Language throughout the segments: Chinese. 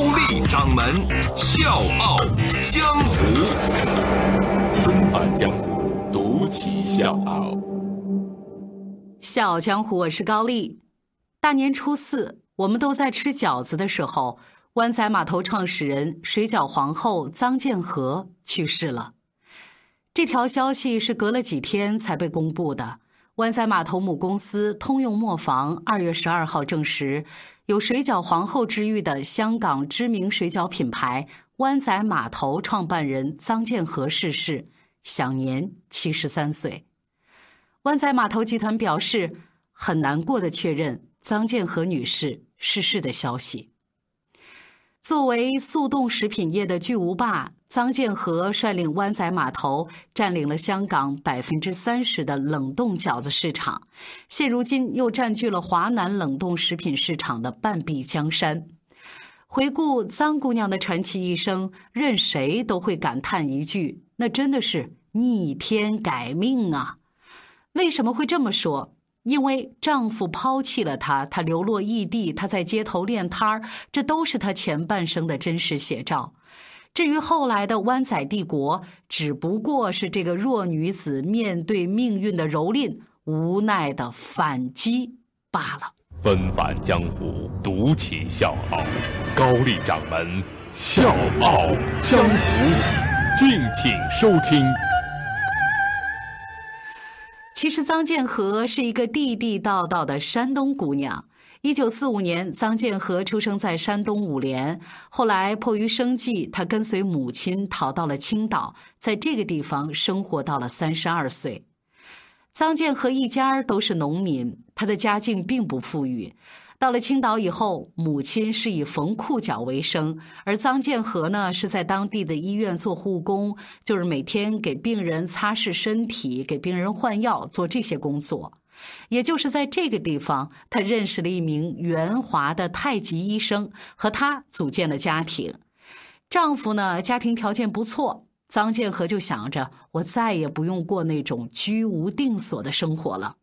高丽掌门笑傲江湖，重返江湖，独骑笑傲。笑傲江湖，我是高丽。大年初四，我们都在吃饺子的时候，湾仔码头创始人、水饺皇后臧建和去世了。这条消息是隔了几天才被公布的。湾仔码头母公司通用磨坊二月十二号证实，有“水饺皇后”之誉的香港知名水饺品牌湾仔码头创办人臧建和逝世，享年七十三岁。湾仔码头集团表示，很难过的确认臧建和女士逝世的消息。作为速冻食品业的巨无霸。臧建和率领湾仔码头占领了香港百分之三十的冷冻饺子市场，现如今又占据了华南冷冻食品市场的半壁江山。回顾臧姑娘的传奇一生，任谁都会感叹一句：“那真的是逆天改命啊！”为什么会这么说？因为丈夫抛弃了她，她流落异地，她在街头练摊儿，这都是她前半生的真实写照。至于后来的湾仔帝国，只不过是这个弱女子面对命运的蹂躏，无奈的反击罢了。纷返江湖，独起笑傲，高丽掌门笑傲江湖，敬请收听。其实臧建和是一个地地道道的山东姑娘。一九四五年，臧建和出生在山东五莲。后来迫于生计，他跟随母亲逃到了青岛，在这个地方生活到了三十二岁。臧建和一家都是农民，他的家境并不富裕。到了青岛以后，母亲是以缝裤脚为生，而臧建和呢是在当地的医院做护工，就是每天给病人擦拭身体、给病人换药，做这些工作。也就是在这个地方，她认识了一名圆滑的太极医生，和他组建了家庭。丈夫呢，家庭条件不错，臧建和就想着，我再也不用过那种居无定所的生活了。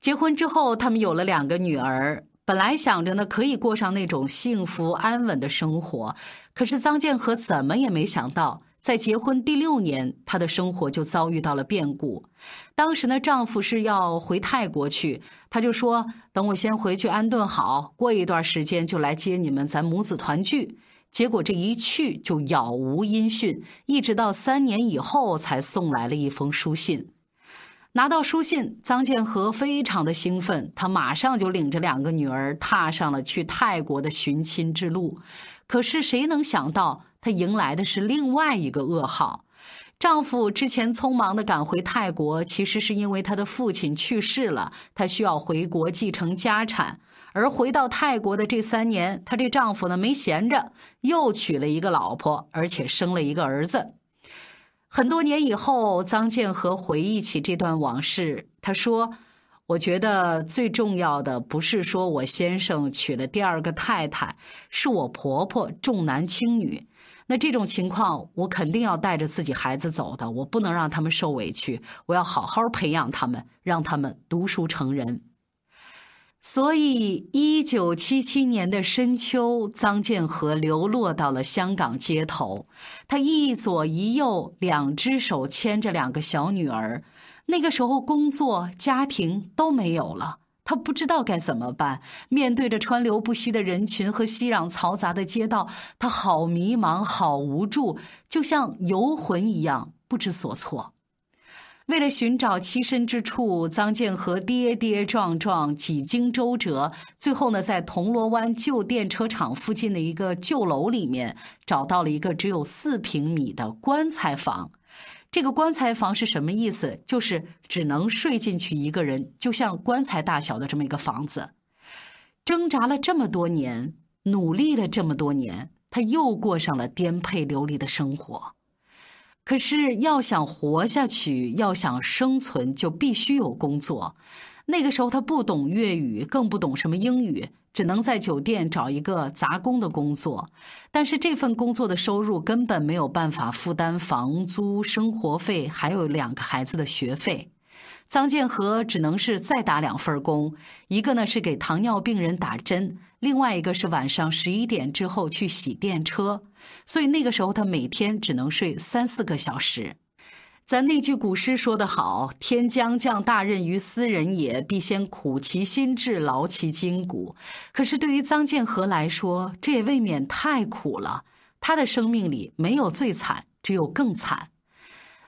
结婚之后，他们有了两个女儿，本来想着呢，可以过上那种幸福安稳的生活。可是臧建和怎么也没想到。在结婚第六年，她的生活就遭遇到了变故。当时呢，丈夫是要回泰国去，她就说：“等我先回去安顿好，过一段时间就来接你们，咱母子团聚。”结果这一去就杳无音讯，一直到三年以后才送来了一封书信。拿到书信，臧建和非常的兴奋，他马上就领着两个女儿踏上了去泰国的寻亲之路。可是谁能想到？她迎来的是另外一个噩耗，丈夫之前匆忙的赶回泰国，其实是因为他的父亲去世了，她需要回国继承家产。而回到泰国的这三年，她这丈夫呢没闲着，又娶了一个老婆，而且生了一个儿子。很多年以后，臧建和回忆起这段往事，他说：“我觉得最重要的不是说我先生娶了第二个太太，是我婆婆重男轻女。”那这种情况，我肯定要带着自己孩子走的，我不能让他们受委屈，我要好好培养他们，让他们读书成人。所以，一九七七年的深秋，臧建和流落到了香港街头，他一左一右，两只手牵着两个小女儿。那个时候，工作、家庭都没有了。他不知道该怎么办，面对着川流不息的人群和熙攘嘈杂的街道，他好迷茫，好无助，就像游魂一样不知所措。为了寻找栖身之处，臧建和跌跌撞撞，几经周折，最后呢，在铜锣湾旧电车厂附近的一个旧楼里面，找到了一个只有四平米的棺材房。这个棺材房是什么意思？就是只能睡进去一个人，就像棺材大小的这么一个房子。挣扎了这么多年，努力了这么多年，他又过上了颠沛流离的生活。可是要想活下去，要想生存，就必须有工作。那个时候他不懂粤语，更不懂什么英语，只能在酒店找一个杂工的工作。但是这份工作的收入根本没有办法负担房租、生活费，还有两个孩子的学费。张建和只能是再打两份工，一个呢是给糖尿病人打针，另外一个是晚上十一点之后去洗电车。所以那个时候他每天只能睡三四个小时。咱那句古诗说得好：“天将降大任于斯人也，必先苦其心志，劳其筋骨。”可是对于臧建和来说，这也未免太苦了。他的生命里没有最惨，只有更惨。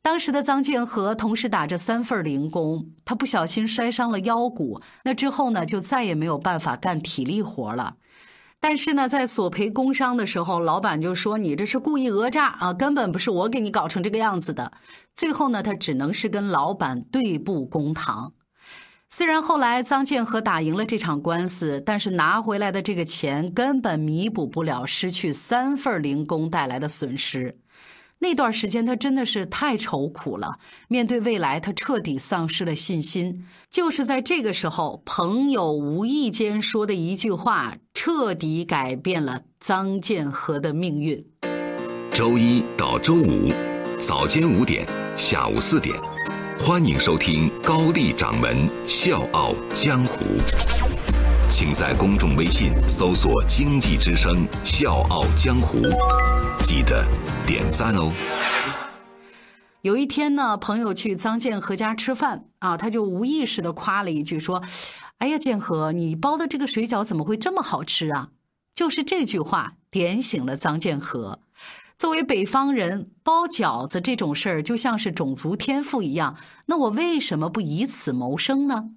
当时的臧建和同时打着三份零工，他不小心摔伤了腰骨，那之后呢，就再也没有办法干体力活了。但是呢，在索赔工伤的时候，老板就说你这是故意讹诈啊，根本不是我给你搞成这个样子的。最后呢，他只能是跟老板对簿公堂。虽然后来臧建和打赢了这场官司，但是拿回来的这个钱根本弥补不了失去三份零工带来的损失。那段时间，他真的是太愁苦了。面对未来，他彻底丧失了信心。就是在这个时候，朋友无意间说的一句话，彻底改变了张建和的命运。周一到周五，早间五点，下午四点，欢迎收听高丽掌门《笑傲江湖》。请在公众微信搜索“经济之声笑傲江湖”，记得点赞哦。有一天呢，朋友去臧建和家吃饭啊，他就无意识的夸了一句说：“哎呀，建和，你包的这个水饺怎么会这么好吃啊？”就是这句话点醒了臧建和。作为北方人，包饺子这种事儿就像是种族天赋一样，那我为什么不以此谋生呢？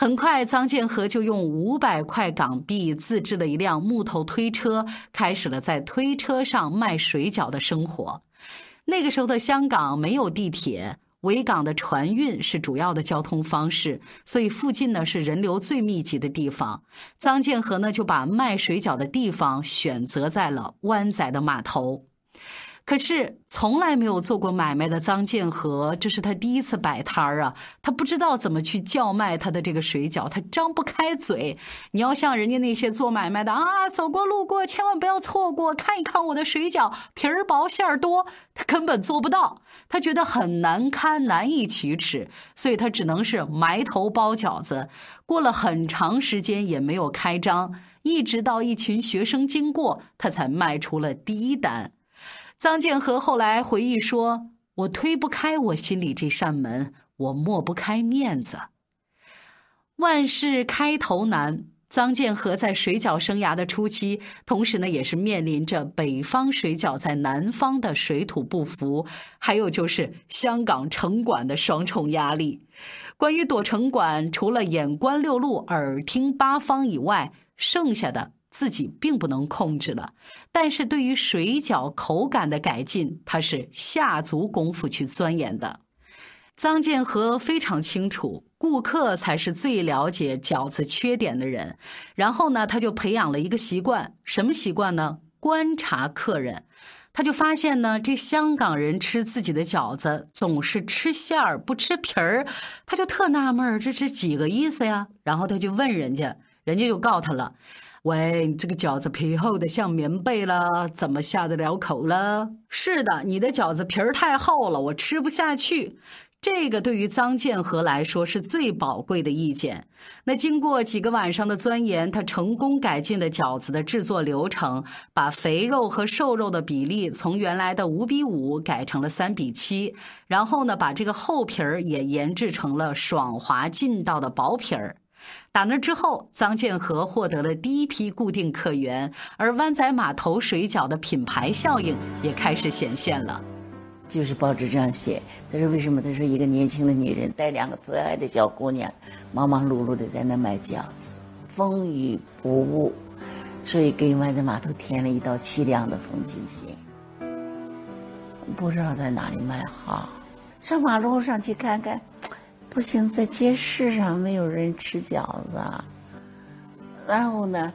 很快，臧建和就用五百块港币自制了一辆木头推车，开始了在推车上卖水饺的生活。那个时候的香港没有地铁，维港的船运是主要的交通方式，所以附近呢是人流最密集的地方。臧建和呢就把卖水饺的地方选择在了湾仔的码头。可是从来没有做过买卖的臧建和，这是他第一次摆摊儿啊！他不知道怎么去叫卖他的这个水饺，他张不开嘴。你要像人家那些做买卖的啊，走过路过千万不要错过，看一看我的水饺，皮儿薄馅儿多，他根本做不到。他觉得很难堪，难以启齿，所以他只能是埋头包饺子。过了很长时间也没有开张，一直到一群学生经过，他才卖出了第一单。臧建和后来回忆说：“我推不开我心里这扇门，我抹不开面子。万事开头难，臧建和在水饺生涯的初期，同时呢，也是面临着北方水饺在南方的水土不服，还有就是香港城管的双重压力。关于躲城管，除了眼观六路、耳听八方以外，剩下的。”自己并不能控制了，但是对于水饺口感的改进，他是下足功夫去钻研的。臧建和非常清楚，顾客才是最了解饺子缺点的人。然后呢，他就培养了一个习惯，什么习惯呢？观察客人。他就发现呢，这香港人吃自己的饺子总是吃馅儿不吃皮儿，他就特纳闷儿，这是几个意思呀？然后他就问人家，人家就告他了。喂，你这个饺子皮厚的像棉被了，怎么下得了口了？是的，你的饺子皮儿太厚了，我吃不下去。这个对于臧建和来说是最宝贵的意见。那经过几个晚上的钻研，他成功改进了饺子的制作流程，把肥肉和瘦肉的比例从原来的五比五改成了三比七，然后呢，把这个厚皮儿也研制成了爽滑劲道的薄皮儿。打那之后，臧建和获得了第一批固定客源，而湾仔码头水饺的品牌效应也开始显现了。就是报纸这样写，他说为什么？他说一个年轻的女人带两个可爱的小姑娘，忙忙碌碌的在那卖饺子，风雨不误，所以给湾仔码头添了一道凄凉的风景线。不知道在哪里卖好，上马路上去看看。不行，在街市上没有人吃饺子，然后呢，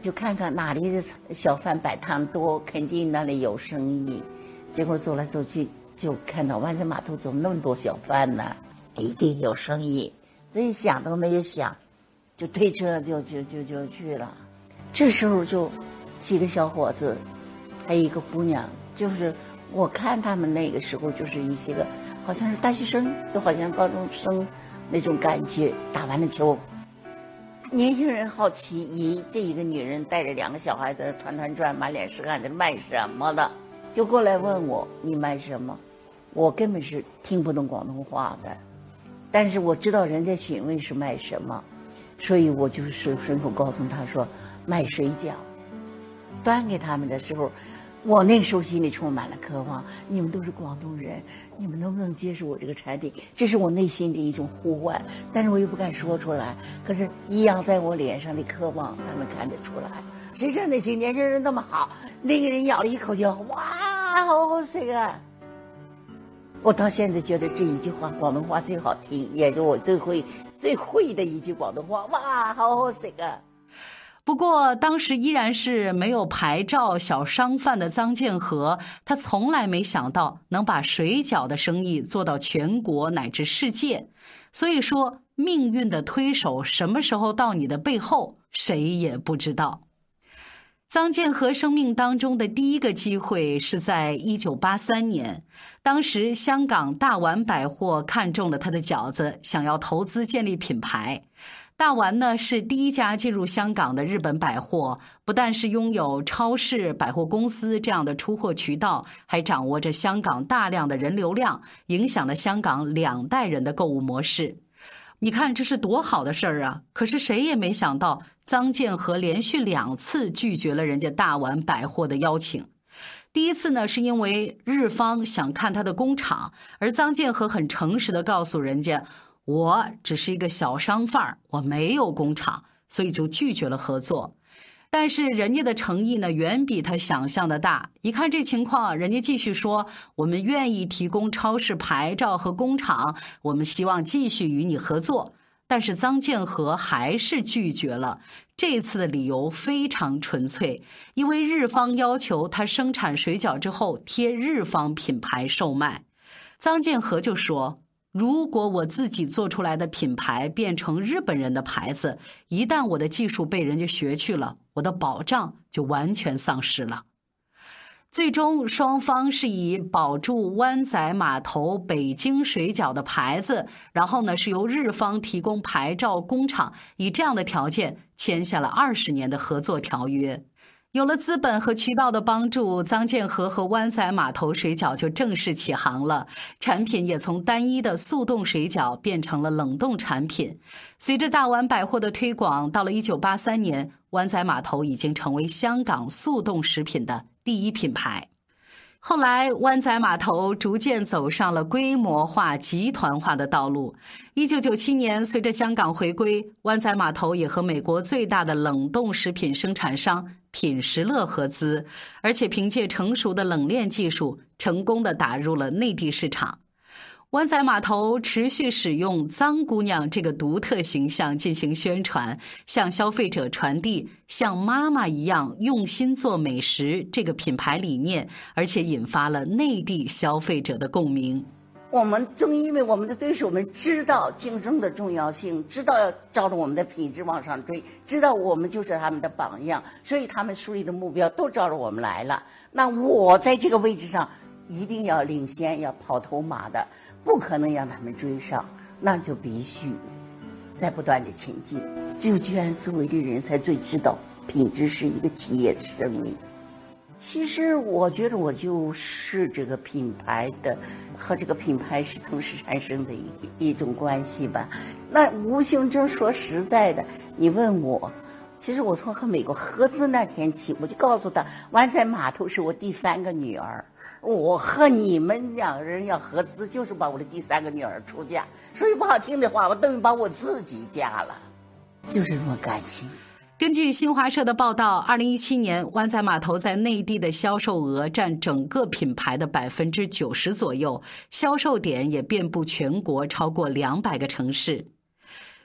就看看哪里的小贩摆摊多，肯定那里有生意。结果走来走去，就看到湾仔码头怎么那么多小贩呢？一定有生意。这一想都没有想，就推车就就就就去了。这时候就几个小伙子，还有一个姑娘，就是我看他们那个时候就是一些个，好像是大学生，又好像高中生那种感觉。打完了球。年轻人好奇，咦，这一个女人带着两个小孩子团团转，满脸是汗，的卖什么的？就过来问我，你卖什么？我根本是听不懂广东话的，但是我知道人家询问是卖什么，所以我就是顺口告诉他说卖水饺。端给他们的时候。我那个时候心里充满了渴望，你们都是广东人，你们能不能接受我这个产品？这是我内心的一种呼唤，但是我又不敢说出来。可是，一样在我脸上的渴望，他们看得出来。谁说那青年轻人那么好？那个人咬了一口就哇，好好吃啊！我到现在觉得这一句话广东话最好听，也是我最会、最会的一句广东话。哇，好好吃啊！不过，当时依然是没有牌照小商贩的臧建和，他从来没想到能把水饺的生意做到全国乃至世界。所以说，命运的推手什么时候到你的背后，谁也不知道。臧建和生命当中的第一个机会是在一九八三年，当时香港大丸百货看中了他的饺子，想要投资建立品牌。大丸呢是第一家进入香港的日本百货，不但是拥有超市、百货公司这样的出货渠道，还掌握着香港大量的人流量，影响了香港两代人的购物模式。你看这是多好的事儿啊！可是谁也没想到，臧建和连续两次拒绝了人家大丸百货的邀请。第一次呢，是因为日方想看他的工厂，而臧建和很诚实的告诉人家。我只是一个小商贩儿，我没有工厂，所以就拒绝了合作。但是人家的诚意呢，远比他想象的大。一看这情况，人家继续说：“我们愿意提供超市牌照和工厂，我们希望继续与你合作。”但是臧建和还是拒绝了。这次的理由非常纯粹，因为日方要求他生产水饺之后贴日方品牌售卖。臧建和就说。如果我自己做出来的品牌变成日本人的牌子，一旦我的技术被人家学去了，我的保障就完全丧失了。最终，双方是以保住湾仔码头北京水饺的牌子，然后呢是由日方提供牌照工厂，以这样的条件签下了二十年的合作条约。有了资本和渠道的帮助，臧建和和湾仔码头水饺就正式起航了。产品也从单一的速冻水饺变成了冷冻产品。随着大湾百货的推广，到了一九八三年，湾仔码头已经成为香港速冻食品的第一品牌。后来，湾仔码头逐渐走上了规模化、集团化的道路。一九九七年，随着香港回归，湾仔码头也和美国最大的冷冻食品生产商品时乐合资，而且凭借成熟的冷链技术，成功的打入了内地市场。湾仔码头持续使用“脏姑娘”这个独特形象进行宣传，向消费者传递像妈妈一样用心做美食这个品牌理念，而且引发了内地消费者的共鸣。我们正因为我们的对手们知道竞争的重要性，知道要照着我们的品质往上追，知道我们就是他们的榜样，所以他们树立的目标都照着我们来了。那我在这个位置上一定要领先，要跑头马的。不可能让他们追上，那就必须在不断的前进。只有居安思危的人才最知道品质是一个企业的生命。其实我觉得我就是这个品牌的和这个品牌是同时产生的一一种关系吧。那无形中说实在的，你问我，其实我从和美国合资那天起，我就告诉他，湾仔码头是我第三个女儿。我和你们两人要合资，就是把我的第三个女儿出嫁。说句不好听的话，我等于把我自己嫁了，就是这么感情。根据新华社的报道，二零一七年湾仔码头在内地的销售额占整个品牌的百分之九十左右，销售点也遍布全国超过两百个城市。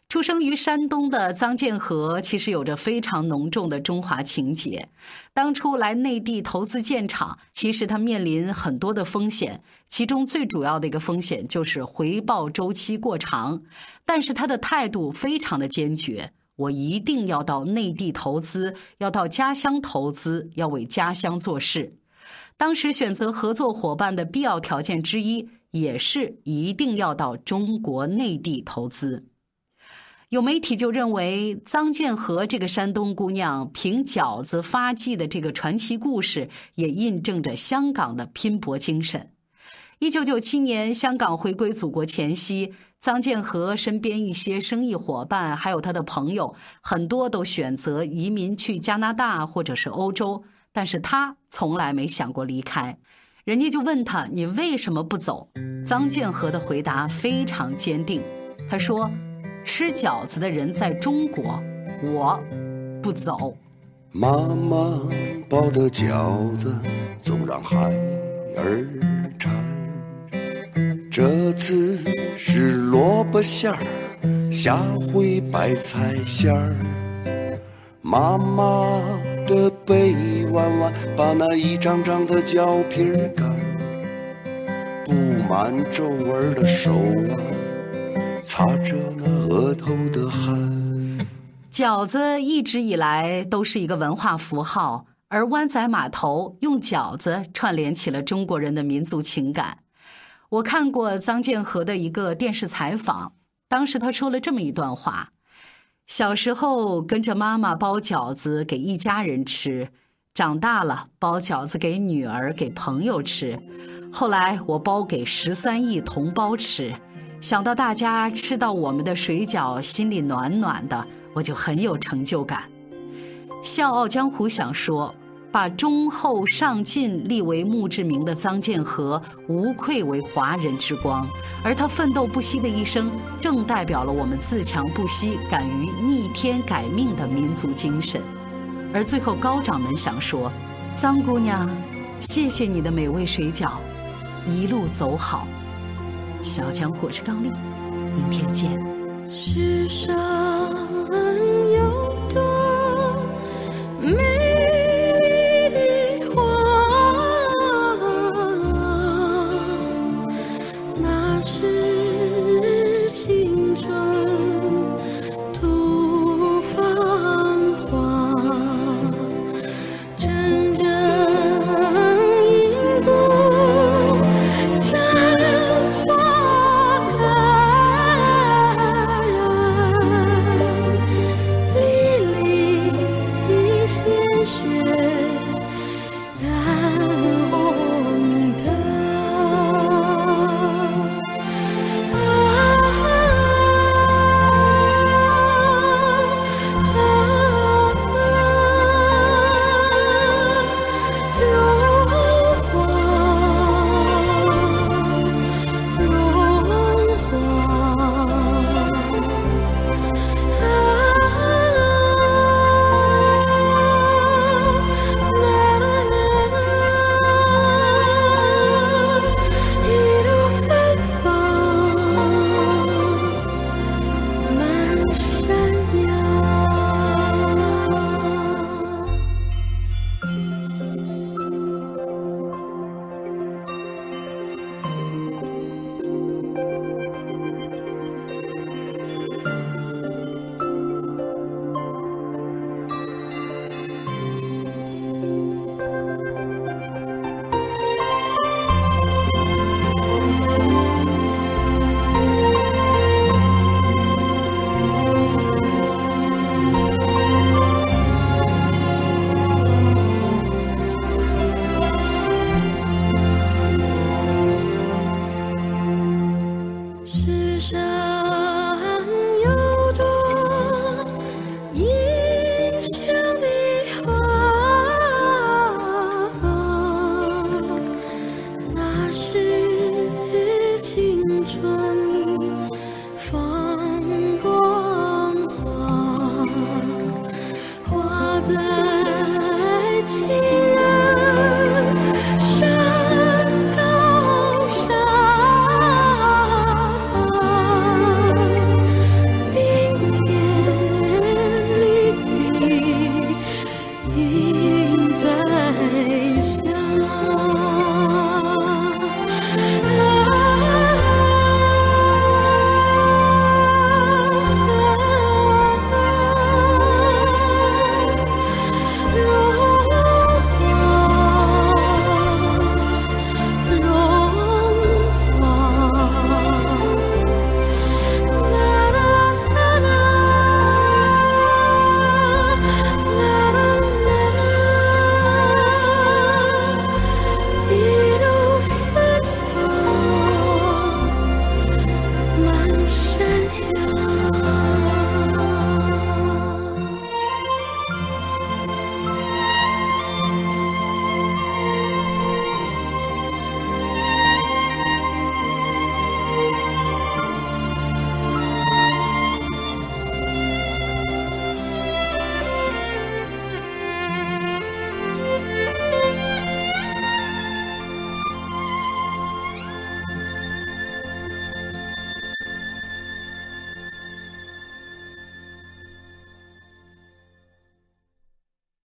出生于山东的臧建和，其实有着非常浓重的中华情结。当初来内地投资建厂，其实他面临很多的风险，其中最主要的一个风险就是回报周期过长。但是他的态度非常的坚决，我一定要到内地投资，要到家乡投资，要为家乡做事。当时选择合作伙伴的必要条件之一，也是一定要到中国内地投资。有媒体就认为，臧建和这个山东姑娘凭饺子发迹的这个传奇故事，也印证着香港的拼搏精神。一九九七年，香港回归祖国前夕，臧建和身边一些生意伙伴，还有他的朋友，很多都选择移民去加拿大或者是欧洲，但是他从来没想过离开。人家就问他：“你为什么不走？”臧建和的回答非常坚定，他说。吃饺子的人在中国，我不走。妈妈包的饺子总让孩儿馋，这次是萝卜馅儿，下回白菜馅儿。妈妈的背弯弯，把那一张张的饺皮儿干，布满皱纹的手啊。擦着那额头的汗。饺子一直以来都是一个文化符号，而湾仔码头用饺子串联起了中国人的民族情感。我看过臧建和的一个电视采访，当时他说了这么一段话：小时候跟着妈妈包饺子给一家人吃，长大了包饺子给女儿、给朋友吃，后来我包给十三亿同胞吃。想到大家吃到我们的水饺，心里暖暖的，我就很有成就感。《笑傲江湖》想说，把忠厚上进立为墓志铭的臧建和，无愧为华人之光。而他奋斗不息的一生，正代表了我们自强不息、敢于逆天改命的民族精神。而最后，高掌门想说，臧姑娘，谢谢你的美味水饺，一路走好。小江，我是刚丽，明天见。世上。